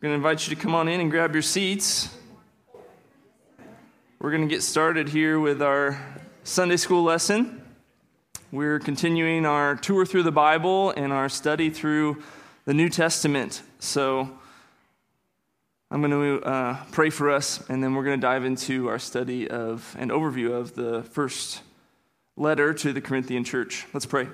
I'm going to invite you to come on in and grab your seats. We're going to get started here with our Sunday school lesson. We're continuing our tour through the Bible and our study through the New Testament. So I'm going to uh, pray for us, and then we're going to dive into our study of an overview of the first letter to the Corinthian church. Let's pray.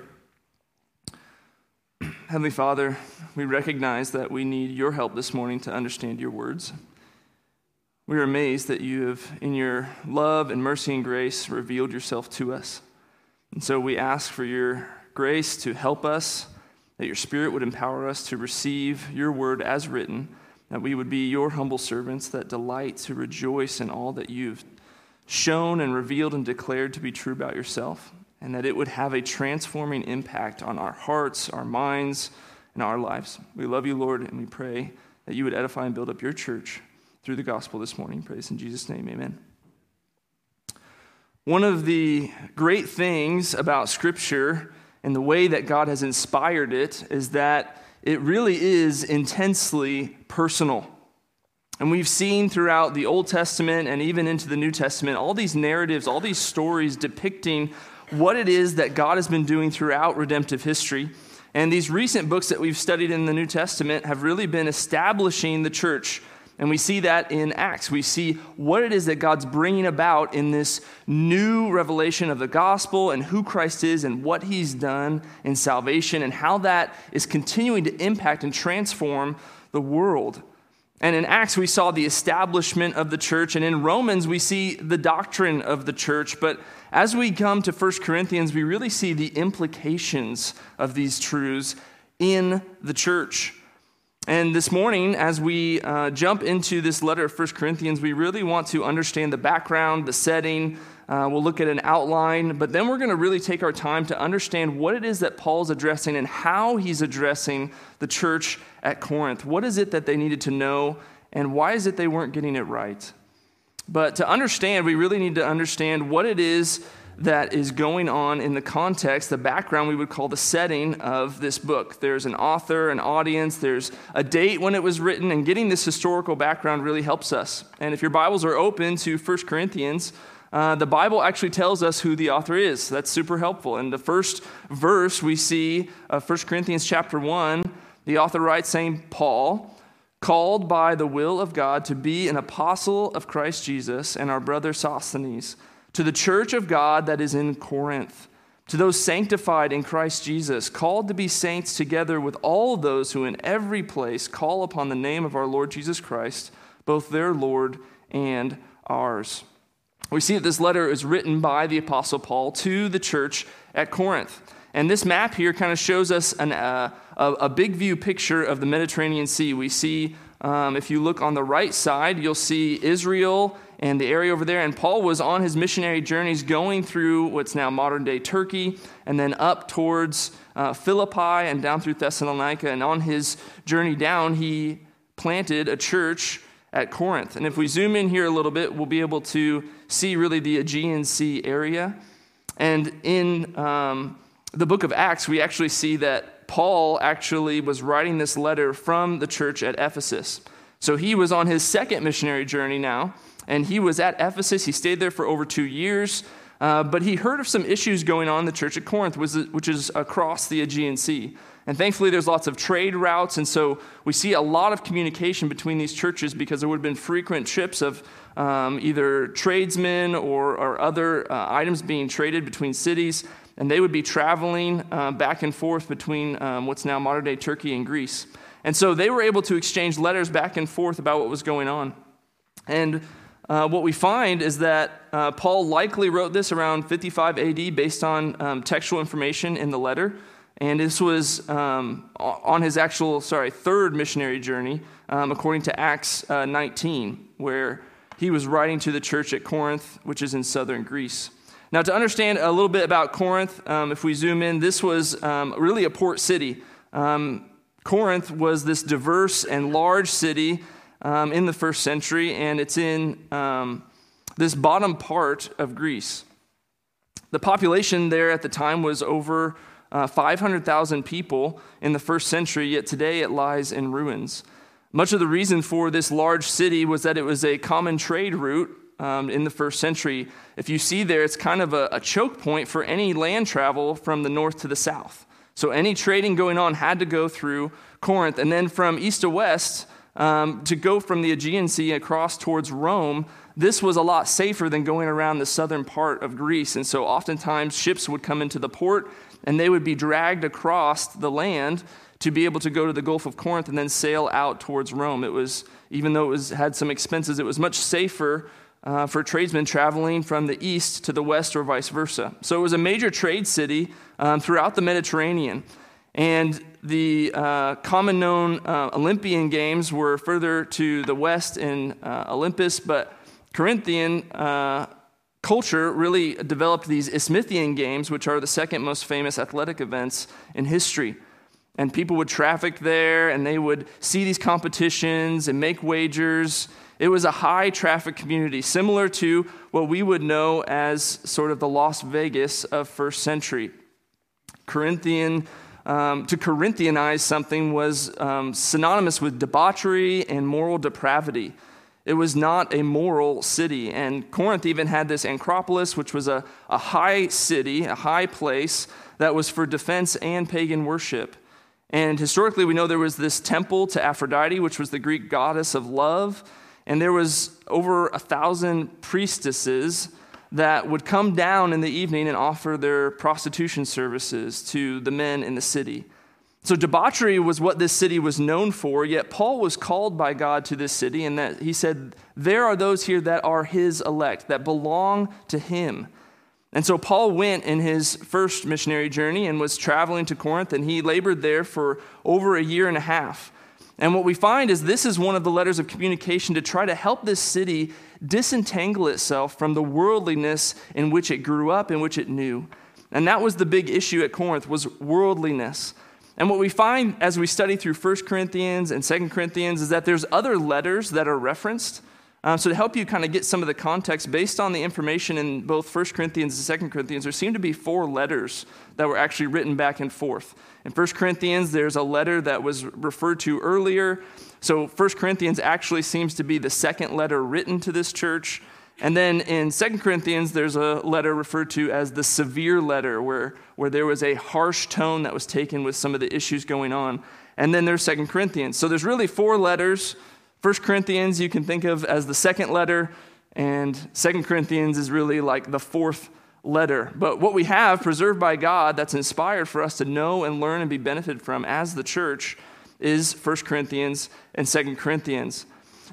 Heavenly Father, we recognize that we need your help this morning to understand your words. We are amazed that you have, in your love and mercy and grace, revealed yourself to us. And so we ask for your grace to help us, that your Spirit would empower us to receive your word as written, that we would be your humble servants that delight to rejoice in all that you've shown and revealed and declared to be true about yourself and that it would have a transforming impact on our hearts, our minds, and our lives. We love you, Lord, and we pray that you would edify and build up your church through the gospel this morning. Praise in Jesus' name, amen. One of the great things about Scripture and the way that God has inspired it is that it really is intensely personal. And we've seen throughout the Old Testament and even into the New Testament all these narratives, all these stories depicting what it is that God has been doing throughout redemptive history. And these recent books that we've studied in the New Testament have really been establishing the church. And we see that in Acts. We see what it is that God's bringing about in this new revelation of the gospel and who Christ is and what he's done in salvation and how that is continuing to impact and transform the world. And in Acts, we saw the establishment of the church. And in Romans, we see the doctrine of the church. But as we come to 1 Corinthians, we really see the implications of these truths in the church. And this morning, as we uh, jump into this letter of 1 Corinthians, we really want to understand the background, the setting. Uh, we'll look at an outline, but then we're going to really take our time to understand what it is that Paul's addressing and how he's addressing the church at Corinth. What is it that they needed to know, and why is it they weren't getting it right? But to understand, we really need to understand what it is that is going on in the context, the background we would call the setting of this book. There's an author, an audience, there's a date when it was written, and getting this historical background really helps us. And if your Bibles are open to 1 Corinthians, uh, the Bible actually tells us who the author is. That's super helpful. In the first verse, we see uh, 1 Corinthians chapter 1, the author writes saying, Paul, called by the will of God to be an apostle of Christ Jesus, and our brother Sosthenes, to the church of God that is in Corinth, to those sanctified in Christ Jesus, called to be saints together with all those who in every place call upon the name of our Lord Jesus Christ, both their Lord and ours. We see that this letter is written by the Apostle Paul to the church at Corinth. And this map here kind of shows us an, uh, a, a, big view picture of the Mediterranean Sea. We see, um, if you look on the right side, you'll see Israel and the area over there. And Paul was on his missionary journeys going through what's now modern day Turkey and then up towards uh, Philippi and down through Thessalonica. And on his journey down, he planted a church at Corinth. And if we zoom in here a little bit, we'll be able to see really the Aegean Sea area. And in um, the book of Acts, we actually see that Paul actually was writing this letter from the church at Ephesus. So he was on his second missionary journey now, and he was at Ephesus. He stayed there for over two years, uh, but he heard of some issues going on in the church at Corinth, which is across the Aegean Sea. And thankfully, there's lots of trade routes, and so we see a lot of communication between these churches because there would have been frequent trips of um, either tradesmen or, or other uh, items being traded between cities and they would be traveling uh, back and forth between um, what's now modern day Turkey and Greece. And so they were able to exchange letters back and forth about what was going on. And uh, what we find is that uh, Paul likely wrote this around 55 AD based on um, textual information in the letter. And this was um, on his actual, sorry, third missionary journey, um, according to Acts uh, 19, where he was writing to the church at Corinth, which is in southern Greece. Now, to understand a little bit about Corinth, um, if we zoom in, this was um, really a port city. Um, Corinth was this diverse and large city um, in the first century, and it's in this bottom part of Greece. The population there at the time was over uh, 500,000 people in the first century, yet today it lies in ruins. Much of the reason for this large city was that it was a common trade route um, in the first century. If you see there, it's kind of a, a choke point for any land travel from the north to the south. So any trading going on had to go through Corinth. And then from east to west, um, to go from the Aegean Sea across towards Rome, this was a lot safer than going around the southern part of Greece. And so oftentimes ships would come into the port and they would be dragged across the land to be able to go to the Gulf of Corinth and then sail out towards Rome. It was, even though it was, had some expenses, it was much safer uh, for tradesmen traveling from the east to the west or vice versa. So it was a major trade city um, throughout the Mediterranean. And the uh, common known uh, Olympian Games were further to the west in uh, Olympus, but Corinthian uh, culture really developed these Isthmian Games, which are the second most famous athletic events in history. And people would traffic there and they would see these competitions and make wagers. It was a high traffic community, similar to what we would know as sort of the Las Vegas of first century. Corinthian um, to Corinthianize something was um, synonymous with debauchery and moral depravity. It was not a moral city. And Corinth even had this Acropolis, which was a, a high city, a high place that was for defense and pagan worship. And historically, we know there was this temple to Aphrodite, which was the Greek goddess of love. And there was over a thousand priestesses that would come down in the evening and offer their prostitution services to the men in the city. So, debauchery was what this city was known for, yet Paul was called by God to this city, and that he said, There are those here that are his elect, that belong to him. And so, Paul went in his first missionary journey and was traveling to Corinth, and he labored there for over a year and a half. And what we find is this is one of the letters of communication to try to help this city disentangle itself from the worldliness in which it grew up, in which it knew. And that was the big issue at Corinth was worldliness. And what we find as we study through 1 Corinthians and 2 Corinthians is that there's other letters that are referenced. Um, so, to help you kind of get some of the context, based on the information in both 1 Corinthians and 2 Corinthians, there seem to be four letters that were actually written back and forth. In 1 Corinthians, there's a letter that was referred to earlier. So 1 Corinthians actually seems to be the second letter written to this church. And then in 2 Corinthians, there's a letter referred to as the severe letter, where, where there was a harsh tone that was taken with some of the issues going on. And then there's 2 Corinthians. So there's really four letters. 1 Corinthians you can think of as the second letter, and 2 Corinthians is really like the fourth letter. But what we have preserved by God that's inspired for us to know and learn and be benefited from as the church is 1 Corinthians and 2 Corinthians.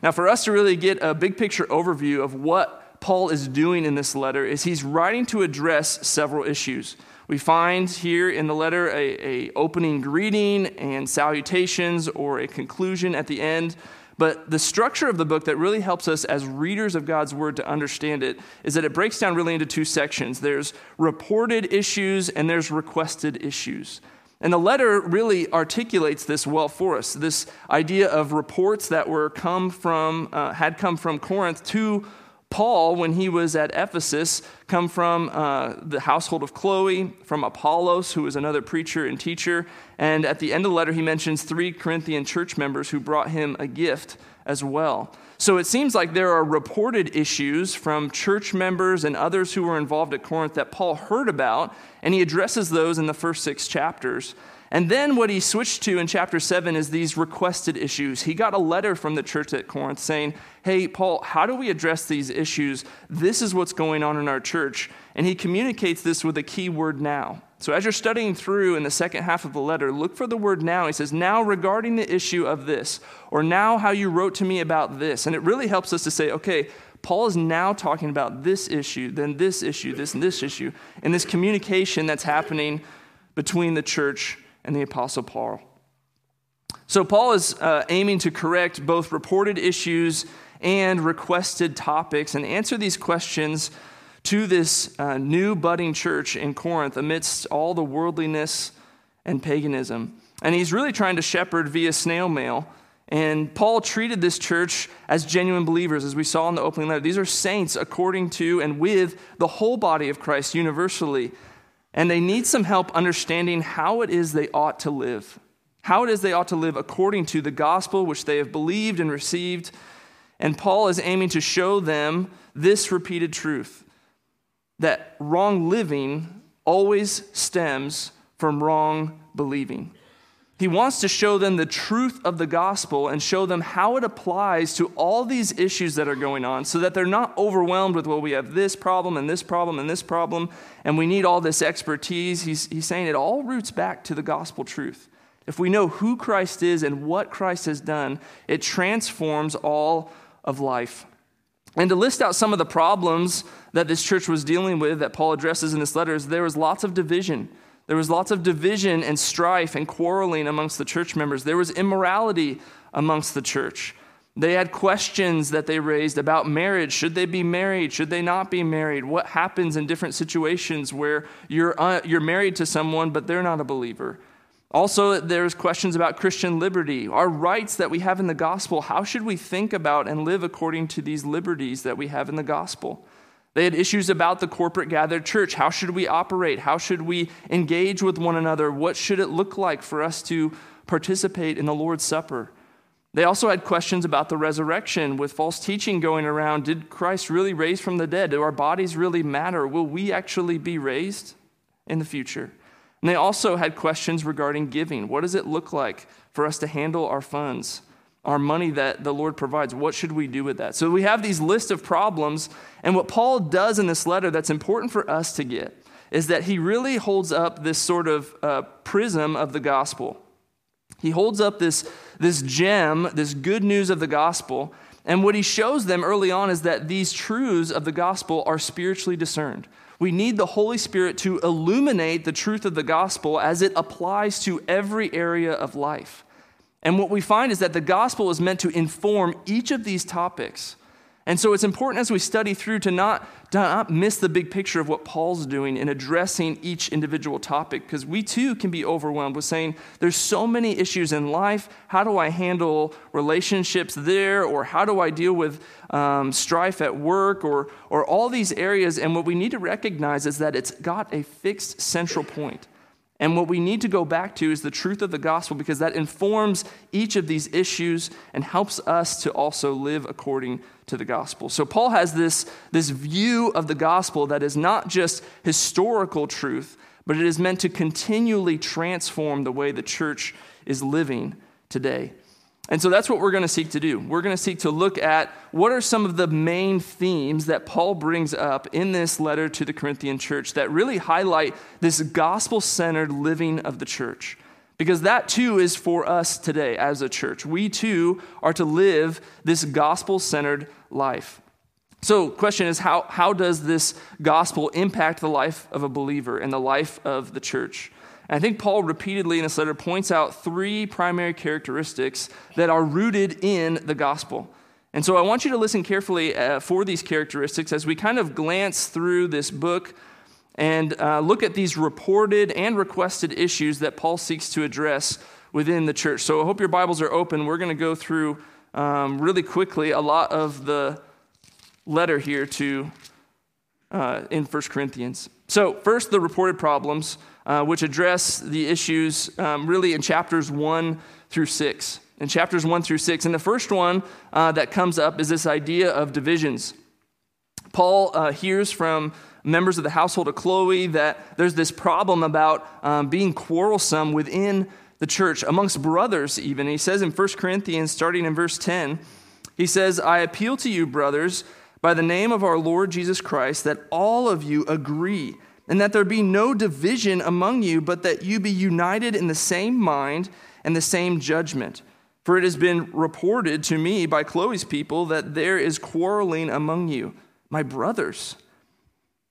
Now, for us to really get a big picture overview of what Paul is doing in this letter, is he's writing to address several issues. We find here in the letter a, a opening greeting and salutations or a conclusion at the end. But the structure of the book that really helps us as readers of God's word to understand it is that it breaks down really into two sections there's reported issues and there's requested issues. And the letter really articulates this well for us this idea of reports that were come from, uh, had come from Corinth to Paul, when he was at Ephesus, come from uh, the household of Chloe, from Apollos, who was another preacher and teacher. And at the end of the letter, he mentions three Corinthian church members who brought him a gift as well. So it seems like there are reported issues from church members and others who were involved at Corinth that Paul heard about, and he addresses those in the first six chapters. And then what he switched to in chapter 7 is these requested issues. He got a letter from the church at Corinth saying, Hey, Paul, how do we address these issues? This is what's going on in our church. And he communicates this with a key word now. So as you're studying through in the second half of the letter, look for the word now. He says, Now regarding the issue of this, or now how you wrote to me about this. And it really helps us to say, okay, Paul is now talking about this issue, then this issue, this and this issue, and this communication that's happening between the church and the Apostle Paul. So, Paul is uh, aiming to correct both reported issues and requested topics and answer these questions to this uh, new budding church in Corinth amidst all the worldliness and paganism. And he's really trying to shepherd via snail mail. And Paul treated this church as genuine believers, as we saw in the opening letter. These are saints according to and with the whole body of Christ universally and they need some help understanding how it is they ought to live. how it is they ought to live according to the gospel which they have believed and received. And Paul is aiming to show them this repeated truth that wrong living always stems from wrong believing. He wants to show them the truth of the gospel and show them how it applies to all these issues that are going on so that they're not overwhelmed with, well, we have this problem and this problem and this problem, and we need all this expertise. He's, he's saying it all roots back to the gospel truth. If we know who Christ is and what Christ has done, it transforms all of life. And to list out some of the problems that this church was dealing with that Paul addresses in this letter is there was lots of division. There was lots of division and strife and quarreling amongst the church members. There was immorality amongst the church. They had questions that they raised about marriage. Should they be married? Should they not be married? What happens in different situations where you're, uh, you're married to someone, but they're not a believer? Also, there's questions about Christian liberty, our rights that we have in the gospel. How should we think about and live according to these liberties that we have in the gospel? They had issues about the corporate gathered church. How should we operate? How should we engage with one another? What should it look like for us to participate in the Lord's Supper? They also had questions about the resurrection with false teaching going around. Did Christ really raise from the dead? Do our bodies really matter? Will we actually be raised in the future? And they also had questions regarding giving. What does it look like for us to handle our funds? our money that the Lord provides. What should we do with that? So we have these list of problems, and what Paul does in this letter that's important for us to get is that he really holds up this sort of uh, prism of the gospel. He holds up this, this gem, this good news of the gospel, and what he shows them early on is that these truths of the gospel are spiritually discerned. We need the Holy Spirit to illuminate the truth of the gospel as it applies to every area of life. And what we find is that the gospel is meant to inform each of these topics. And so it's important as we study through to not, to not miss the big picture of what Paul's doing in addressing each individual topic, because we too can be overwhelmed with saying, there's so many issues in life. How do I handle relationships there? Or how do I deal with um, strife at work? Or, or all these areas. And what we need to recognize is that it's got a fixed central point. And what we need to go back to is the truth of the gospel because that informs each of these issues and helps us to also live according to the gospel. So, Paul has this, this view of the gospel that is not just historical truth, but it is meant to continually transform the way the church is living today. And so that's what we're going to seek to do. We're going to seek to look at what are some of the main themes that Paul brings up in this letter to the Corinthian church that really highlight this gospel centered living of the church. Because that too is for us today as a church. We too are to live this gospel centered life. So, question is how, how does this gospel impact the life of a believer and the life of the church? I think Paul repeatedly in this letter points out three primary characteristics that are rooted in the gospel. And so I want you to listen carefully uh, for these characteristics as we kind of glance through this book and uh, look at these reported and requested issues that Paul seeks to address within the church. So I hope your Bibles are open. We're going to go through um, really quickly a lot of the letter here to uh, in 1 Corinthians. So, first, the reported problems uh, which address the issues um, really in chapters 1 through 6. In chapters 1 through 6. And the first one uh, that comes up is this idea of divisions. Paul uh, hears from members of the household of Chloe that there's this problem about um, being quarrelsome within the church, amongst brothers, even. He says in 1 Corinthians, starting in verse 10, he says, I appeal to you, brothers, by the name of our Lord Jesus Christ, that all of you agree and that there be no division among you, but that you be united in the same mind and the same judgment. For it has been reported to me by Chloe's people that there is quarreling among you, my brothers.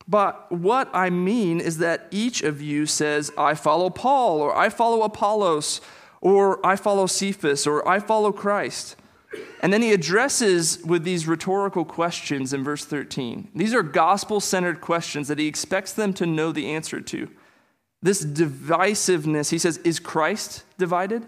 But what I mean is that each of you says, I follow Paul, or I follow Apollos, or I follow Cephas, or I follow Christ. And then he addresses with these rhetorical questions in verse 13. These are gospel centered questions that he expects them to know the answer to. This divisiveness, he says, is Christ divided?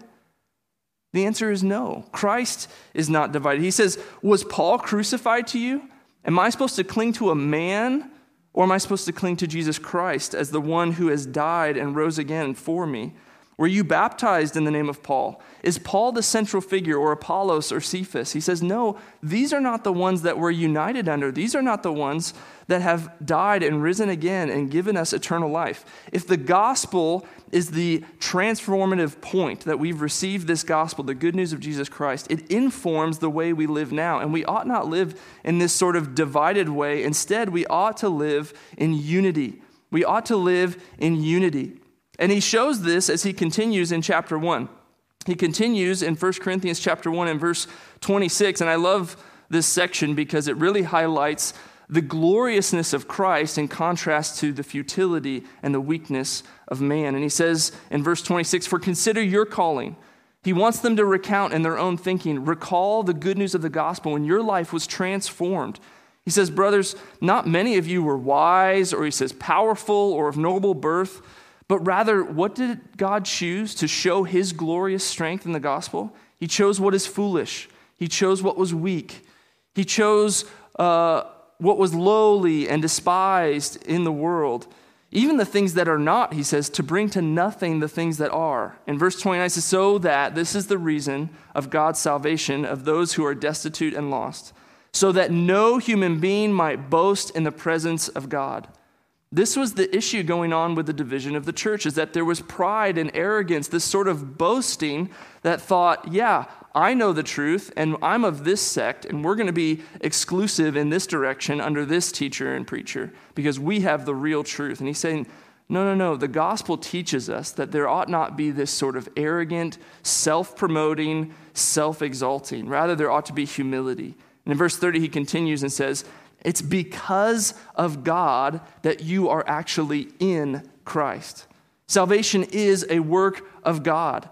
The answer is no. Christ is not divided. He says, Was Paul crucified to you? Am I supposed to cling to a man or am I supposed to cling to Jesus Christ as the one who has died and rose again for me? Were you baptized in the name of Paul? Is Paul the central figure or Apollos or Cephas? He says, No, these are not the ones that we're united under. These are not the ones that have died and risen again and given us eternal life. If the gospel is the transformative point that we've received this gospel, the good news of Jesus Christ, it informs the way we live now. And we ought not live in this sort of divided way. Instead, we ought to live in unity. We ought to live in unity. And he shows this as he continues in chapter 1. He continues in 1 Corinthians chapter 1 and verse 26, and I love this section because it really highlights the gloriousness of Christ in contrast to the futility and the weakness of man. And he says in verse 26, For consider your calling. He wants them to recount in their own thinking, recall the good news of the gospel when your life was transformed. He says, Brothers, not many of you were wise, or he says, powerful, or of noble birth. But rather, what did God choose to show his glorious strength in the gospel? He chose what is foolish, he chose what was weak, he chose uh, what was lowly and despised in the world. Even the things that are not, he says, to bring to nothing the things that are. In verse 29, it says, So that this is the reason of God's salvation of those who are destitute and lost, so that no human being might boast in the presence of God. This was the issue going on with the division of the church is that there was pride and arrogance, this sort of boasting that thought, yeah, I know the truth and I'm of this sect and we're going to be exclusive in this direction under this teacher and preacher because we have the real truth. And he's saying, no, no, no. The gospel teaches us that there ought not be this sort of arrogant, self promoting, self exalting. Rather, there ought to be humility. And in verse 30, he continues and says, it's because of God that you are actually in Christ. Salvation is a work of God.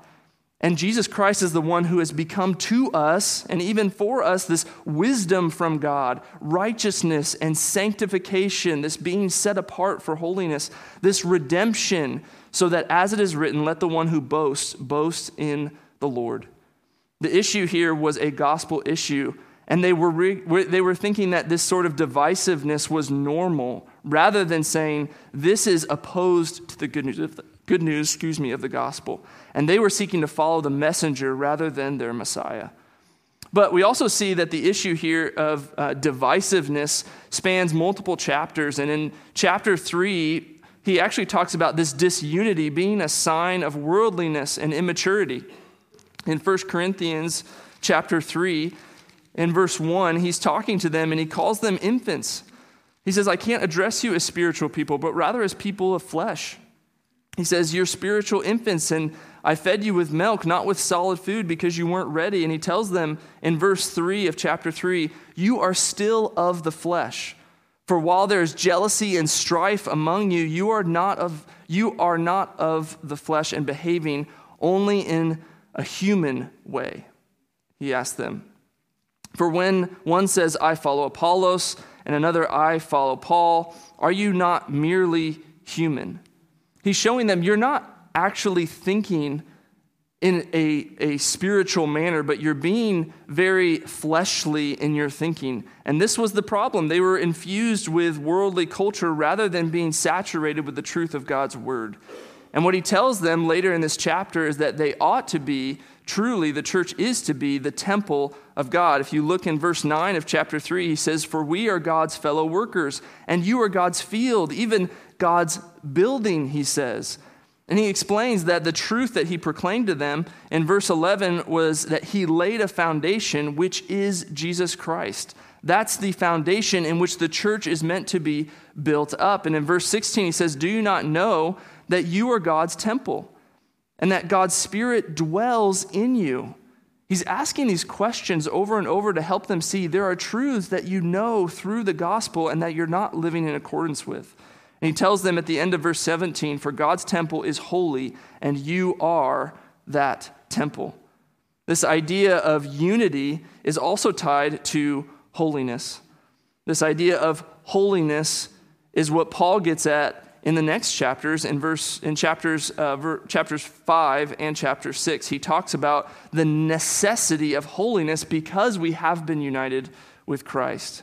And Jesus Christ is the one who has become to us and even for us this wisdom from God, righteousness and sanctification, this being set apart for holiness, this redemption, so that as it is written, let the one who boasts boast in the Lord. The issue here was a gospel issue and they were, re- they were thinking that this sort of divisiveness was normal rather than saying this is opposed to the good news, of the, good news excuse me, of the gospel. And they were seeking to follow the messenger rather than their Messiah. But we also see that the issue here of uh, divisiveness spans multiple chapters. And in chapter 3, he actually talks about this disunity being a sign of worldliness and immaturity. In 1 Corinthians chapter 3, in verse 1, he's talking to them and he calls them infants. He says, I can't address you as spiritual people, but rather as people of flesh. He says, You're spiritual infants, and I fed you with milk, not with solid food, because you weren't ready. And he tells them in verse 3 of chapter 3, You are still of the flesh. For while there is jealousy and strife among you, you are not of, you are not of the flesh and behaving only in a human way. He asked them, for when one says, I follow Apollos, and another, I follow Paul, are you not merely human? He's showing them you're not actually thinking in a, a spiritual manner, but you're being very fleshly in your thinking. And this was the problem. They were infused with worldly culture rather than being saturated with the truth of God's word. And what he tells them later in this chapter is that they ought to be truly the church is to be the temple of God. If you look in verse 9 of chapter 3, he says, For we are God's fellow workers, and you are God's field, even God's building, he says. And he explains that the truth that he proclaimed to them in verse 11 was that he laid a foundation, which is Jesus Christ. That's the foundation in which the church is meant to be built up. And in verse 16, he says, Do you not know that you are God's temple? and that God's Spirit dwells in you. He's asking these questions over and over to help them see there are truths that you know through the gospel and that you're not living in accordance with. And he tells them at the end of verse 17 For God's temple is holy, and you are that temple. This idea of unity is also tied to holiness. This idea of holiness is what Paul gets at in the next chapters, in verse in chapters uh, ver, chapters five and chapter six, he talks about the necessity of holiness because we have been united with Christ.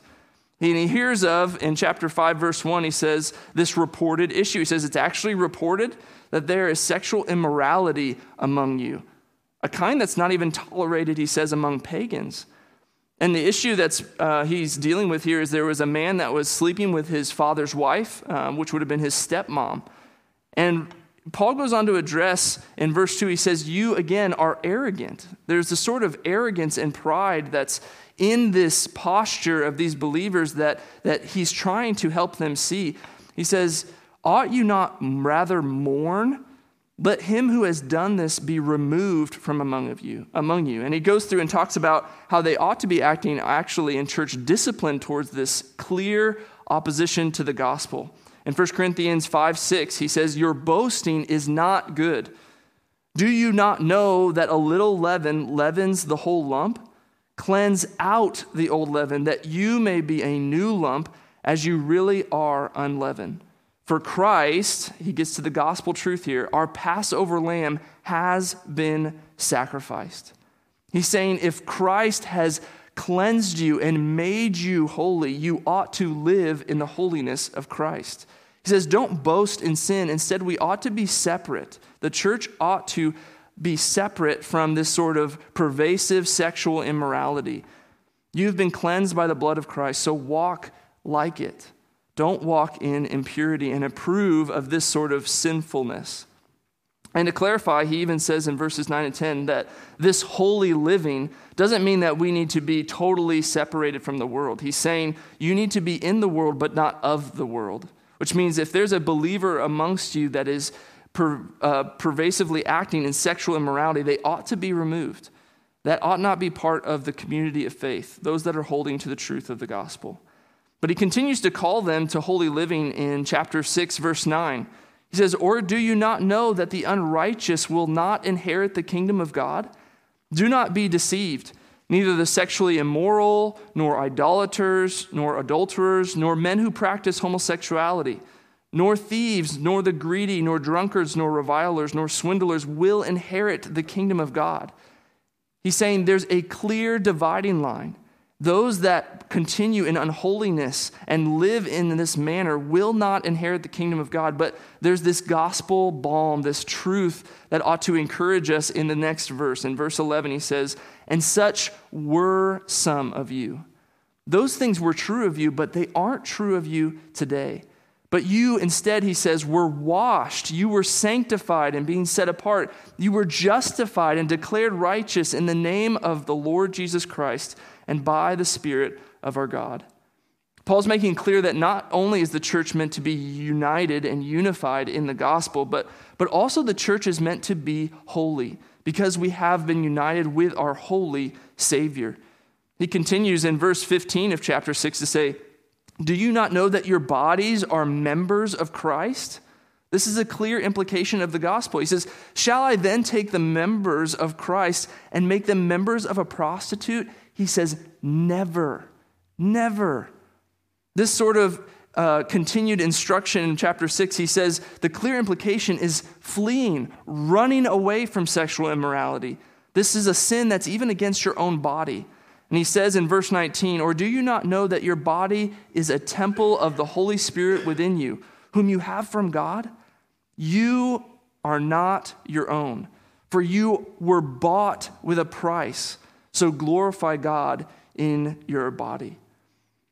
And he hears of, in chapter 5, verse 1, he says, this reported issue. He says, it's actually reported that there is sexual immorality among you, a kind that's not even tolerated, he says, among pagans. And the issue that uh, he's dealing with here is there was a man that was sleeping with his father's wife, um, which would have been his stepmom. And Paul goes on to address in verse 2, he says, You again are arrogant. There's a sort of arrogance and pride that's in this posture of these believers that, that he's trying to help them see. He says, Ought you not rather mourn? Let him who has done this be removed from among of you, among you. And he goes through and talks about how they ought to be acting actually in church discipline towards this clear opposition to the gospel. In 1 Corinthians 5 6, he says, Your boasting is not good. Do you not know that a little leaven leavens the whole lump? Cleanse out the old leaven, that you may be a new lump, as you really are unleavened. For Christ, he gets to the gospel truth here, our Passover lamb has been sacrificed. He's saying if Christ has cleansed you and made you holy, you ought to live in the holiness of Christ. He says, Don't boast in sin. Instead, we ought to be separate. The church ought to be separate from this sort of pervasive sexual immorality. You've been cleansed by the blood of Christ, so walk like it. Don't walk in impurity and approve of this sort of sinfulness. And to clarify, he even says in verses 9 and 10 that this holy living doesn't mean that we need to be totally separated from the world. He's saying you need to be in the world, but not of the world, which means if there's a believer amongst you that is per, uh, pervasively acting in sexual immorality, they ought to be removed. That ought not be part of the community of faith, those that are holding to the truth of the gospel. But he continues to call them to holy living in chapter 6, verse 9. He says, Or do you not know that the unrighteous will not inherit the kingdom of God? Do not be deceived. Neither the sexually immoral, nor idolaters, nor adulterers, nor men who practice homosexuality, nor thieves, nor the greedy, nor drunkards, nor revilers, nor swindlers will inherit the kingdom of God. He's saying there's a clear dividing line. Those that continue in unholiness and live in this manner will not inherit the kingdom of God. But there's this gospel balm, this truth that ought to encourage us in the next verse. In verse 11, he says, And such were some of you. Those things were true of you, but they aren't true of you today. But you, instead, he says, were washed. You were sanctified and being set apart. You were justified and declared righteous in the name of the Lord Jesus Christ and by the Spirit of our God. Paul's making clear that not only is the church meant to be united and unified in the gospel, but, but also the church is meant to be holy because we have been united with our holy Savior. He continues in verse 15 of chapter 6 to say, Do you not know that your bodies are members of Christ? This is a clear implication of the gospel. He says, Shall I then take the members of Christ and make them members of a prostitute? He says, never, never. This sort of uh, continued instruction in chapter 6, he says the clear implication is fleeing, running away from sexual immorality. This is a sin that's even against your own body. And he says in verse 19, Or do you not know that your body is a temple of the Holy Spirit within you, whom you have from God? You are not your own, for you were bought with a price. So glorify God in your body.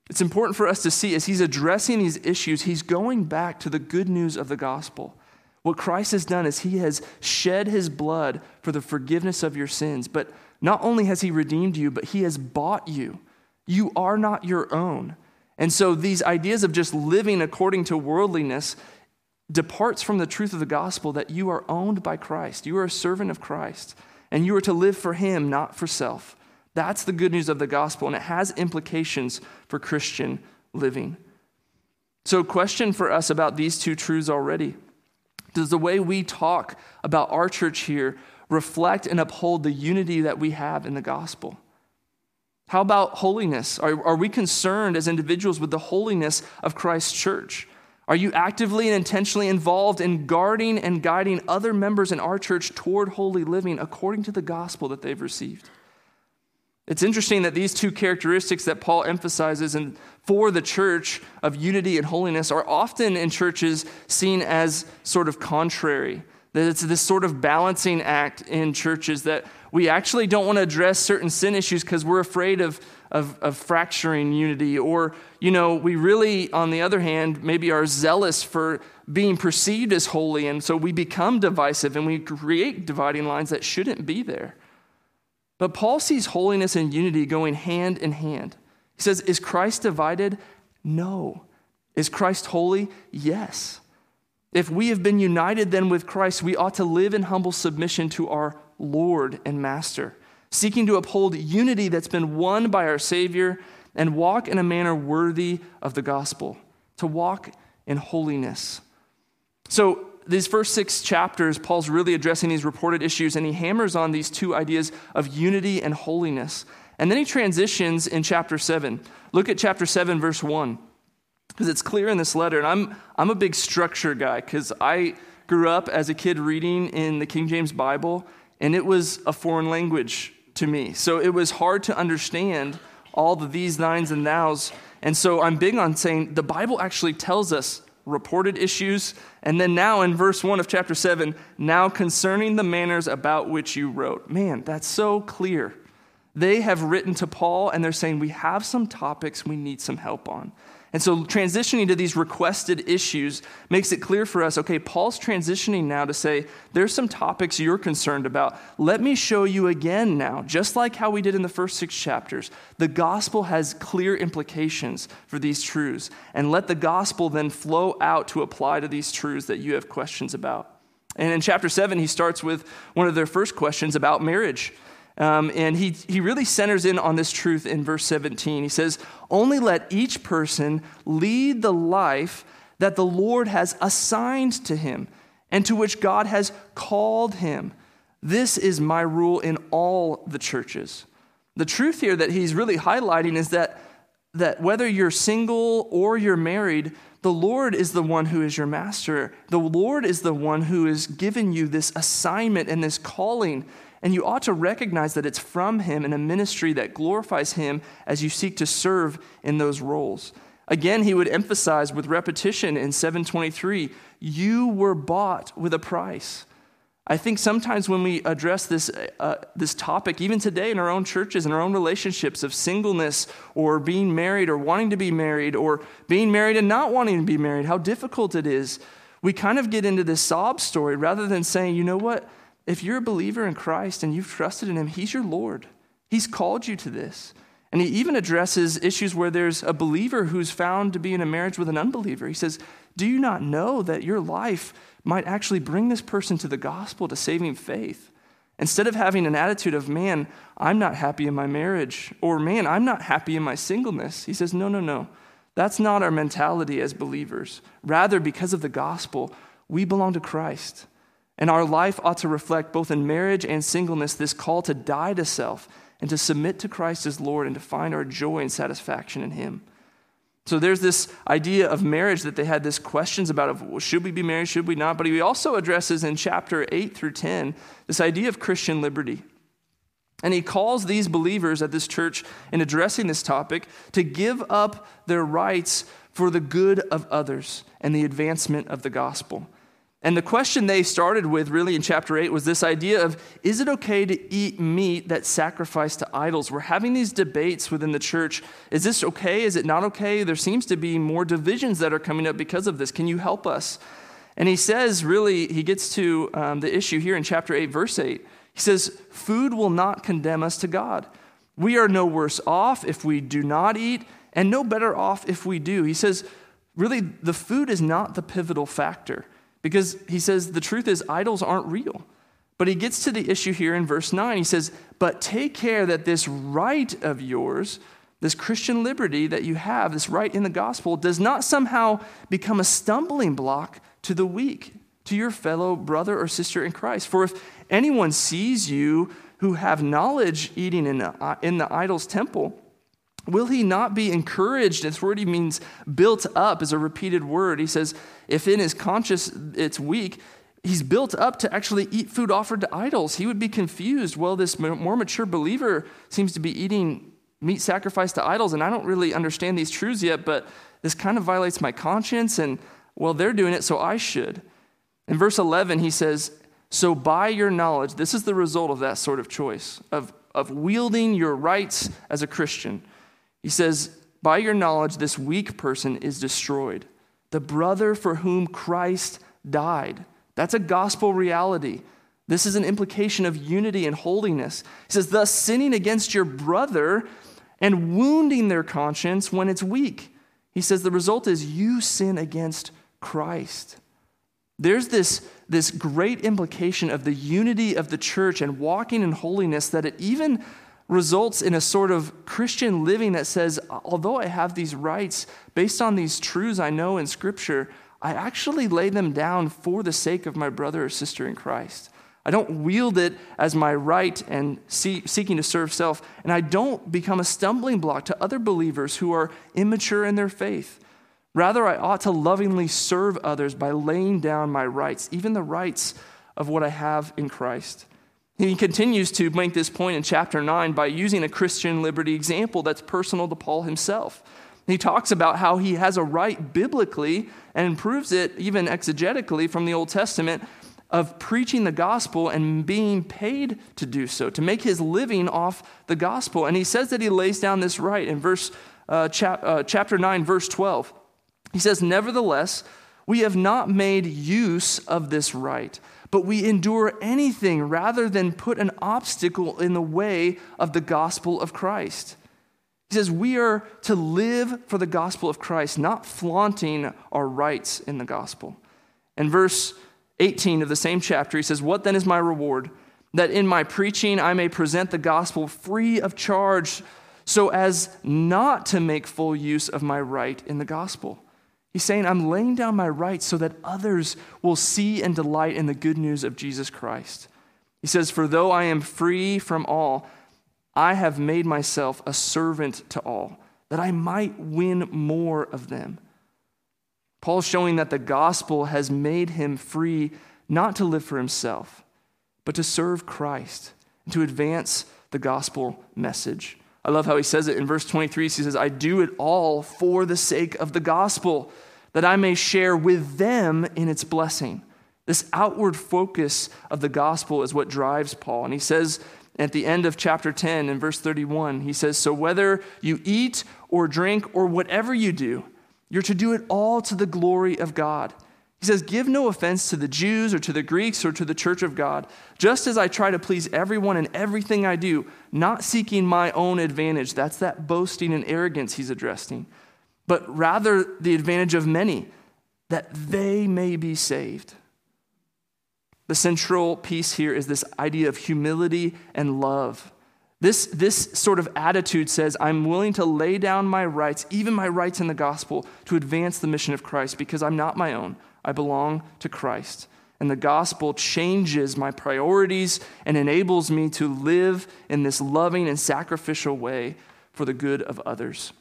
It's important for us to see as he's addressing these issues, he's going back to the good news of the gospel. What Christ has done is he has shed his blood for the forgiveness of your sins. But not only has he redeemed you, but he has bought you. You are not your own. And so these ideas of just living according to worldliness departs from the truth of the gospel that you are owned by Christ. You are a servant of Christ and you are to live for Him, not for self. That's the good news of the gospel, and it has implications for Christian living. So, question for us about these two truths already Does the way we talk about our church here reflect and uphold the unity that we have in the gospel? How about holiness? Are, are we concerned as individuals with the holiness of Christ's church? Are you actively and intentionally involved in guarding and guiding other members in our church toward holy living according to the gospel that they've received? It's interesting that these two characteristics that Paul emphasizes and for the church of unity and holiness are often in churches seen as sort of contrary. That it's this sort of balancing act in churches that we actually don't want to address certain sin issues because we're afraid of, of, of, fracturing unity. Or, you know, we really, on the other hand, maybe are zealous for being perceived as holy. And so we become divisive and we create dividing lines that shouldn't be there. But Paul sees holiness and unity going hand in hand. He says, Is Christ divided? No. Is Christ holy? Yes. If we have been united then with Christ, we ought to live in humble submission to our Lord and Master, seeking to uphold unity that's been won by our Savior and walk in a manner worthy of the gospel, to walk in holiness. So, these first six chapters, Paul's really addressing these reported issues, and he hammers on these two ideas of unity and holiness. And then he transitions in chapter 7. Look at chapter 7, verse 1 because it's clear in this letter. And I'm, I'm a big structure guy because I grew up as a kid reading in the King James Bible, and it was a foreign language to me. So it was hard to understand all the these, thines, and thous. And so I'm big on saying the Bible actually tells us reported issues. And then now in verse 1 of chapter 7, now concerning the manners about which you wrote. Man, that's so clear. They have written to Paul and they're saying, We have some topics we need some help on. And so, transitioning to these requested issues makes it clear for us okay, Paul's transitioning now to say, there's some topics you're concerned about. Let me show you again now, just like how we did in the first six chapters. The gospel has clear implications for these truths. And let the gospel then flow out to apply to these truths that you have questions about. And in chapter seven, he starts with one of their first questions about marriage. Um, and he, he really centers in on this truth in verse 17. He says, Only let each person lead the life that the Lord has assigned to him and to which God has called him. This is my rule in all the churches. The truth here that he's really highlighting is that, that whether you're single or you're married, the Lord is the one who is your master. The Lord is the one who has given you this assignment and this calling and you ought to recognize that it's from Him in a ministry that glorifies Him as you seek to serve in those roles. Again, he would emphasize with repetition in 723 you were bought with a price. I think sometimes when we address this, uh, this topic, even today in our own churches, in our own relationships of singleness or being married or wanting to be married or being married and not wanting to be married, how difficult it is, we kind of get into this sob story rather than saying, you know what? If you're a believer in Christ and you've trusted in Him, He's your Lord. He's called you to this. And he even addresses issues where there's a believer who's found to be in a marriage with an unbeliever. He says, Do you not know that your life might actually bring this person to the gospel, to saving faith? Instead of having an attitude of, Man, I'm not happy in my marriage, or Man, I'm not happy in my singleness, he says, No, no, no. That's not our mentality as believers. Rather, because of the gospel, we belong to Christ. And our life ought to reflect, both in marriage and singleness, this call to die to self and to submit to Christ as Lord and to find our joy and satisfaction in Him. So there's this idea of marriage that they had this questions about of well, should we be married, should we not? But he also addresses in chapter 8 through 10 this idea of Christian liberty. And he calls these believers at this church in addressing this topic to give up their rights for the good of others and the advancement of the gospel. And the question they started with, really, in chapter 8 was this idea of is it okay to eat meat that's sacrificed to idols? We're having these debates within the church. Is this okay? Is it not okay? There seems to be more divisions that are coming up because of this. Can you help us? And he says, really, he gets to um, the issue here in chapter 8, verse 8. He says, Food will not condemn us to God. We are no worse off if we do not eat, and no better off if we do. He says, really, the food is not the pivotal factor. Because he says the truth is, idols aren't real. But he gets to the issue here in verse 9. He says, But take care that this right of yours, this Christian liberty that you have, this right in the gospel, does not somehow become a stumbling block to the weak, to your fellow brother or sister in Christ. For if anyone sees you who have knowledge eating in the, in the idol's temple, Will he not be encouraged? This word he means built up is a repeated word. He says, if in his conscience it's weak, he's built up to actually eat food offered to idols. He would be confused. Well, this more mature believer seems to be eating meat sacrificed to idols, and I don't really understand these truths yet, but this kind of violates my conscience, and well, they're doing it, so I should. In verse 11, he says, So by your knowledge, this is the result of that sort of choice, of, of wielding your rights as a Christian. He says, By your knowledge, this weak person is destroyed, the brother for whom Christ died. That's a gospel reality. This is an implication of unity and holiness. He says, Thus, sinning against your brother and wounding their conscience when it's weak. He says, The result is you sin against Christ. There's this, this great implication of the unity of the church and walking in holiness that it even results in a sort of Christian living that says, although I have these rights based on these truths I know in Scripture, I actually lay them down for the sake of my brother or sister in Christ. I don't wield it as my right and see, seeking to serve self, and I don't become a stumbling block to other believers who are immature in their faith. Rather, I ought to lovingly serve others by laying down my rights, even the rights of what I have in Christ. He continues to make this point in chapter 9 by using a Christian liberty example that's personal to Paul himself. He talks about how he has a right biblically and proves it even exegetically from the Old Testament of preaching the gospel and being paid to do so, to make his living off the gospel. And he says that he lays down this right in verse uh, chap, uh, chapter 9, verse 12. He says, Nevertheless, we have not made use of this right, but we endure anything rather than put an obstacle in the way of the gospel of Christ. He says, We are to live for the gospel of Christ, not flaunting our rights in the gospel. In verse 18 of the same chapter, he says, What then is my reward? That in my preaching I may present the gospel free of charge, so as not to make full use of my right in the gospel. He's saying, I'm laying down my rights so that others will see and delight in the good news of Jesus Christ. He says, For though I am free from all, I have made myself a servant to all, that I might win more of them. Paul's showing that the gospel has made him free not to live for himself, but to serve Christ and to advance the gospel message. I love how he says it in verse 23. He says, I do it all for the sake of the gospel, that I may share with them in its blessing. This outward focus of the gospel is what drives Paul. And he says at the end of chapter 10, in verse 31, he says, So whether you eat or drink or whatever you do, you're to do it all to the glory of God. He says, Give no offense to the Jews or to the Greeks or to the church of God, just as I try to please everyone in everything I do, not seeking my own advantage. That's that boasting and arrogance he's addressing, but rather the advantage of many, that they may be saved. The central piece here is this idea of humility and love. This, this sort of attitude says, I'm willing to lay down my rights, even my rights in the gospel, to advance the mission of Christ because I'm not my own. I belong to Christ. And the gospel changes my priorities and enables me to live in this loving and sacrificial way for the good of others.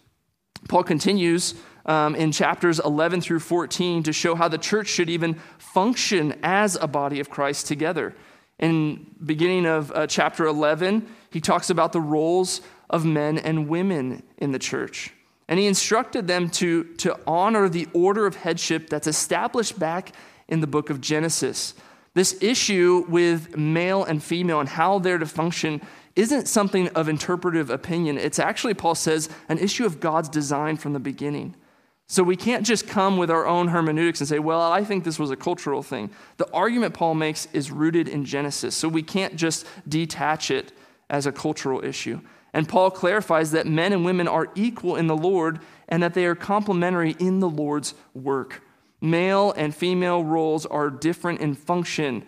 Paul continues um, in chapters 11 through 14 to show how the church should even function as a body of Christ together. In beginning of uh, chapter 11, he talks about the roles of men and women in the church. And he instructed them to, to honor the order of headship that's established back in the book of Genesis. This issue with male and female and how they're to function isn't something of interpretive opinion. It's actually, Paul says, an issue of God's design from the beginning. So we can't just come with our own hermeneutics and say, well, I think this was a cultural thing. The argument Paul makes is rooted in Genesis. So we can't just detach it as a cultural issue. And Paul clarifies that men and women are equal in the Lord and that they are complementary in the Lord's work. Male and female roles are different in function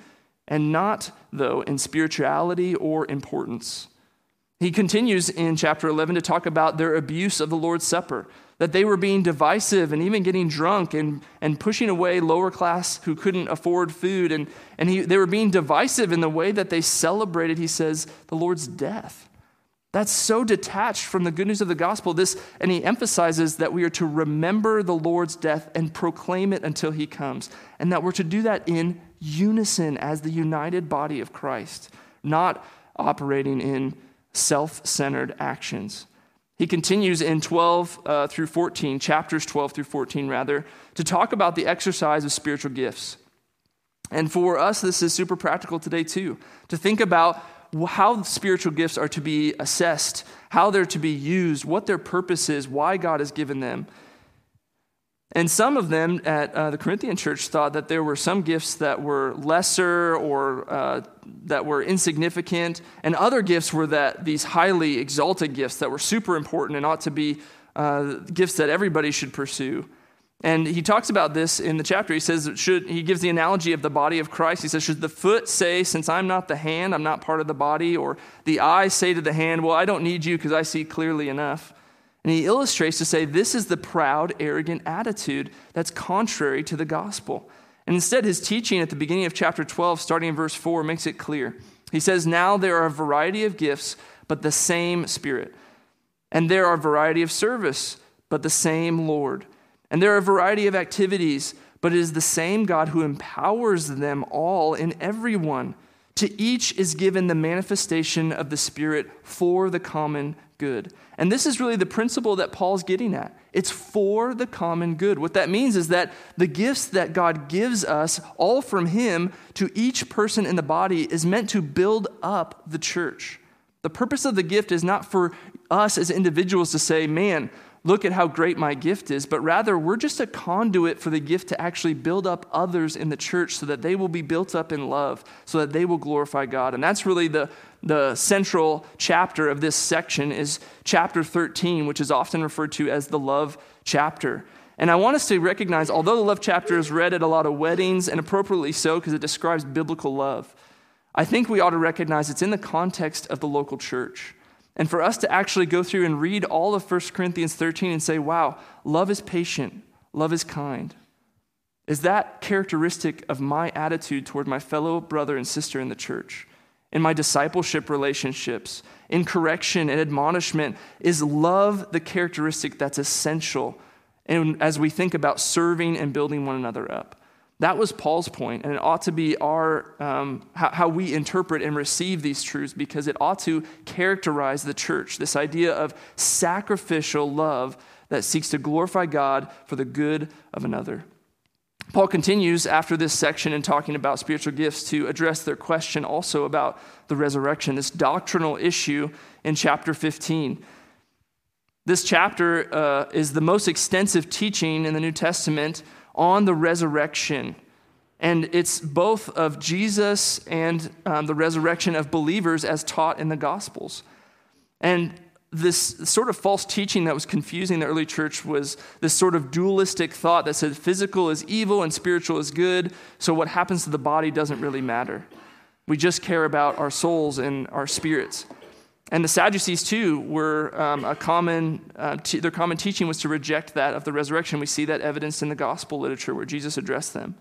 and not, though, in spirituality or importance. He continues in chapter 11 to talk about their abuse of the Lord's Supper, that they were being divisive and even getting drunk and, and pushing away lower class who couldn't afford food. And, and he, they were being divisive in the way that they celebrated, he says, the Lord's death. That's so detached from the good news of the gospel. This, and he emphasizes that we are to remember the Lord's death and proclaim it until he comes, and that we're to do that in unison as the united body of Christ, not operating in self centered actions. He continues in 12 uh, through 14, chapters 12 through 14, rather, to talk about the exercise of spiritual gifts. And for us, this is super practical today, too, to think about how spiritual gifts are to be assessed, how they're to be used, what their purpose is, why God has given them. And some of them at uh, the Corinthian church thought that there were some gifts that were lesser or uh, that were insignificant, and other gifts were that these highly exalted gifts that were super important and ought to be uh, gifts that everybody should pursue. And he talks about this in the chapter. He says, should, he gives the analogy of the body of Christ. He says, Should the foot say, Since I'm not the hand, I'm not part of the body? Or the eye say to the hand, Well, I don't need you because I see clearly enough? And he illustrates to say, This is the proud, arrogant attitude that's contrary to the gospel. And instead, his teaching at the beginning of chapter 12, starting in verse 4, makes it clear. He says, Now there are a variety of gifts, but the same Spirit. And there are a variety of service, but the same Lord. And there are a variety of activities, but it is the same God who empowers them all in everyone. To each is given the manifestation of the Spirit for the common good. And this is really the principle that Paul's getting at. It's for the common good. What that means is that the gifts that God gives us, all from Him to each person in the body, is meant to build up the church. The purpose of the gift is not for us as individuals to say, man, look at how great my gift is, but rather we're just a conduit for the gift to actually build up others in the church so that they will be built up in love, so that they will glorify God. And that's really the, the central chapter of this section is chapter 13, which is often referred to as the love chapter. And I want us to recognize, although the love chapter is read at a lot of weddings, and appropriately so because it describes biblical love, I think we ought to recognize it's in the context of the local church. And for us to actually go through and read all of 1 Corinthians 13 and say, wow, love is patient, love is kind. Is that characteristic of my attitude toward my fellow brother and sister in the church? In my discipleship relationships, in correction and admonishment, is love the characteristic that's essential and as we think about serving and building one another up? That was Paul's point, and it ought to be our um, how, how, we interpret and receive these truths because it ought to characterize the church. This idea of sacrificial love that seeks to glorify God for the good of another. Paul continues after this section in talking about spiritual gifts to address their question also about the resurrection, this doctrinal issue in chapter 15. This chapter uh, is the most extensive teaching in the New Testament on the resurrection. And it's both of Jesus and um, the resurrection of believers as taught in the Gospels. And this sort of false teaching that was confusing the early church was this sort of dualistic thought that said physical is evil and spiritual is good, so what happens to the body doesn't really matter. We just care about our souls and our spirits. And the Sadducees, too, were um, a common, uh, t- their common teaching was to reject that of the resurrection. We see that evidenced in the gospel literature where Jesus addressed them.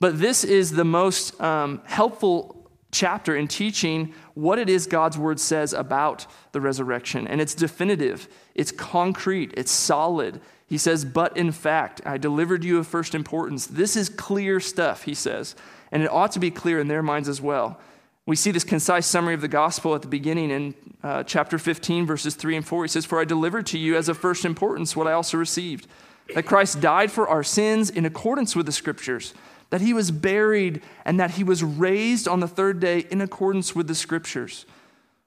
But this is the most um, helpful chapter in teaching what it is God's word says about the resurrection. And it's definitive, it's concrete, it's solid. He says, But in fact, I delivered you of first importance. This is clear stuff, he says. And it ought to be clear in their minds as well. We see this concise summary of the gospel at the beginning in uh, chapter 15, verses 3 and 4. He says, For I delivered to you as of first importance what I also received that Christ died for our sins in accordance with the scriptures, that he was buried, and that he was raised on the third day in accordance with the scriptures.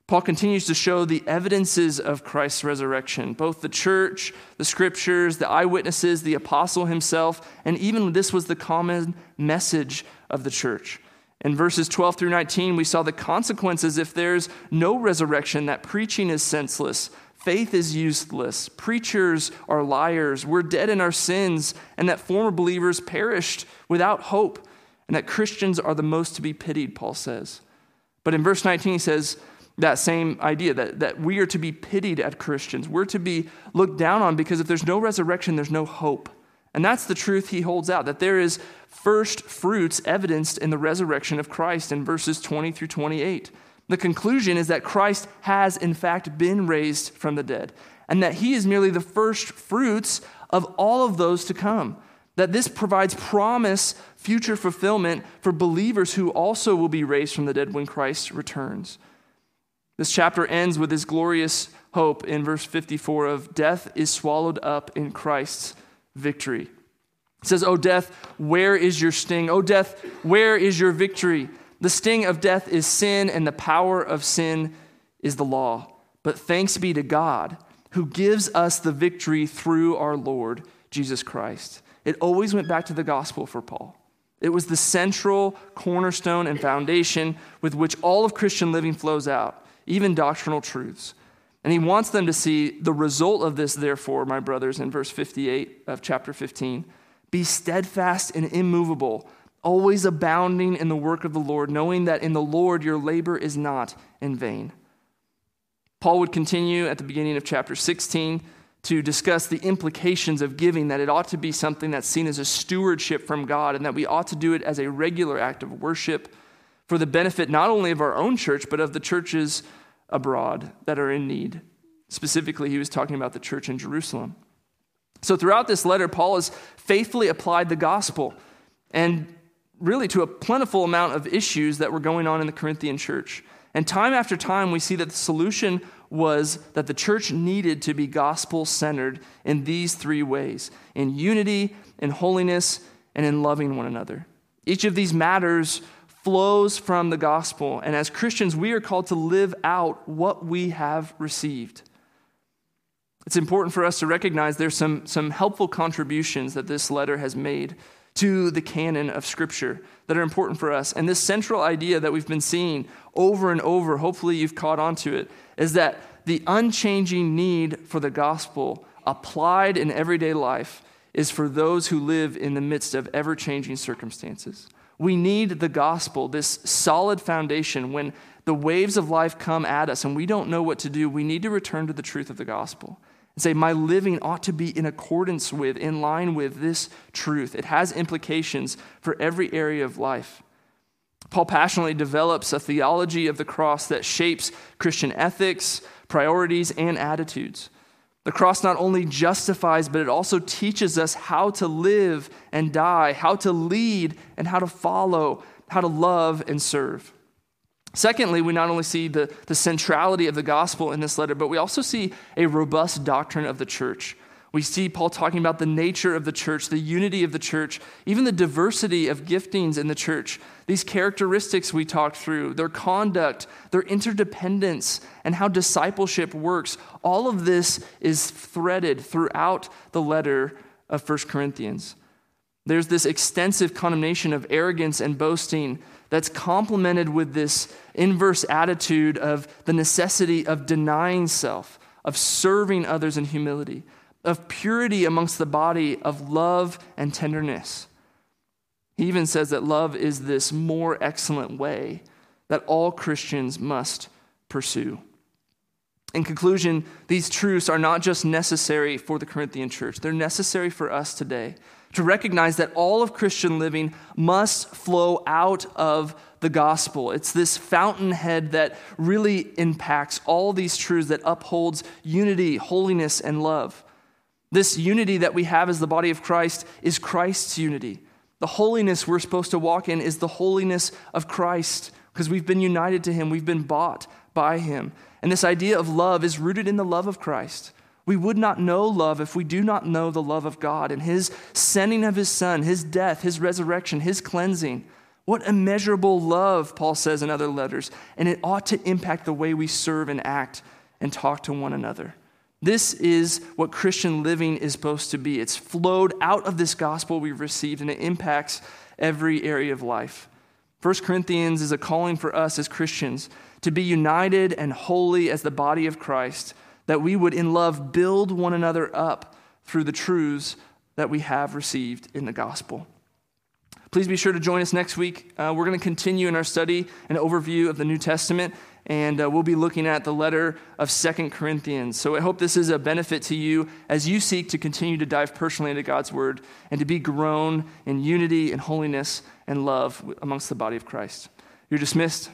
Paul continues to show the evidences of Christ's resurrection, both the church, the scriptures, the eyewitnesses, the apostle himself, and even this was the common message of the church. In verses 12 through 19, we saw the consequences if there's no resurrection, that preaching is senseless, faith is useless, preachers are liars, we're dead in our sins, and that former believers perished without hope, and that Christians are the most to be pitied, Paul says. But in verse 19, he says that same idea that, that we are to be pitied at Christians. We're to be looked down on because if there's no resurrection, there's no hope. And that's the truth he holds out that there is first fruits evidenced in the resurrection of Christ in verses 20 through 28. The conclusion is that Christ has, in fact, been raised from the dead, and that he is merely the first fruits of all of those to come. that this provides promise, future fulfillment for believers who also will be raised from the dead when Christ returns. This chapter ends with this glorious hope in verse 54 of death is swallowed up in Christ's victory. It says, O death, where is your sting? O death, where is your victory? The sting of death is sin, and the power of sin is the law. But thanks be to God who gives us the victory through our Lord Jesus Christ. It always went back to the gospel for Paul. It was the central cornerstone and foundation with which all of Christian living flows out, even doctrinal truths. And he wants them to see the result of this, therefore, my brothers, in verse 58 of chapter 15 be steadfast and immovable, always abounding in the work of the Lord, knowing that in the Lord your labor is not in vain. Paul would continue at the beginning of chapter 16 to discuss the implications of giving, that it ought to be something that's seen as a stewardship from God, and that we ought to do it as a regular act of worship for the benefit not only of our own church, but of the churches abroad that are in need. Specifically, he was talking about the church in Jerusalem. So, throughout this letter, Paul has faithfully applied the gospel and really to a plentiful amount of issues that were going on in the Corinthian church. And time after time, we see that the solution was that the church needed to be gospel centered in these three ways in unity, in holiness, and in loving one another. Each of these matters flows from the gospel. And as Christians, we are called to live out what we have received. It's important for us to recognize there's some, some helpful contributions that this letter has made to the canon of Scripture that are important for us. And this central idea that we've been seeing over and over, hopefully you've caught on to it, is that the unchanging need for the gospel applied in everyday life is for those who live in the midst of ever changing circumstances. We need the gospel, this solid foundation. When the waves of life come at us and we don't know what to do, we need to return to the truth of the gospel and say, My living ought to be in accordance with, in line with this truth. It has implications for every area of life. Paul passionately develops a theology of the cross that shapes Christian ethics, priorities, and attitudes. The cross not only justifies, but it also teaches us how to live and die, how to lead and how to follow, how to love and serve. Secondly, we not only see the, the centrality of the gospel in this letter, but we also see a robust doctrine of the church. We see Paul talking about the nature of the church, the unity of the church, even the diversity of giftings in the church. These characteristics we talked through, their conduct, their interdependence, and how discipleship works. All of this is threaded throughout the letter of 1 Corinthians. There's this extensive condemnation of arrogance and boasting that's complemented with this inverse attitude of the necessity of denying self, of serving others in humility, of purity amongst the body, of love and tenderness. He even says that love is this more excellent way that all Christians must pursue. In conclusion, these truths are not just necessary for the Corinthian church, they're necessary for us today to recognize that all of Christian living must flow out of the gospel. It's this fountainhead that really impacts all these truths that upholds unity, holiness, and love. This unity that we have as the body of Christ is Christ's unity. The holiness we're supposed to walk in is the holiness of Christ because we've been united to Him, we've been bought by Him. And this idea of love is rooted in the love of Christ. We would not know love if we do not know the love of God and His sending of His Son, His death, His resurrection, His cleansing. What immeasurable love, Paul says in other letters, and it ought to impact the way we serve and act and talk to one another. This is what Christian living is supposed to be. It's flowed out of this gospel we've received, and it impacts every area of life. 1 Corinthians is a calling for us as Christians to be united and holy as the body of Christ that we would, in love, build one another up through the truths that we have received in the gospel. Please be sure to join us next week. Uh, we're going to continue in our study and overview of the New Testament, and uh, we'll be looking at the letter of Second Corinthians. So I hope this is a benefit to you as you seek to continue to dive personally into God's Word and to be grown in unity and holiness and love amongst the body of Christ. You're dismissed.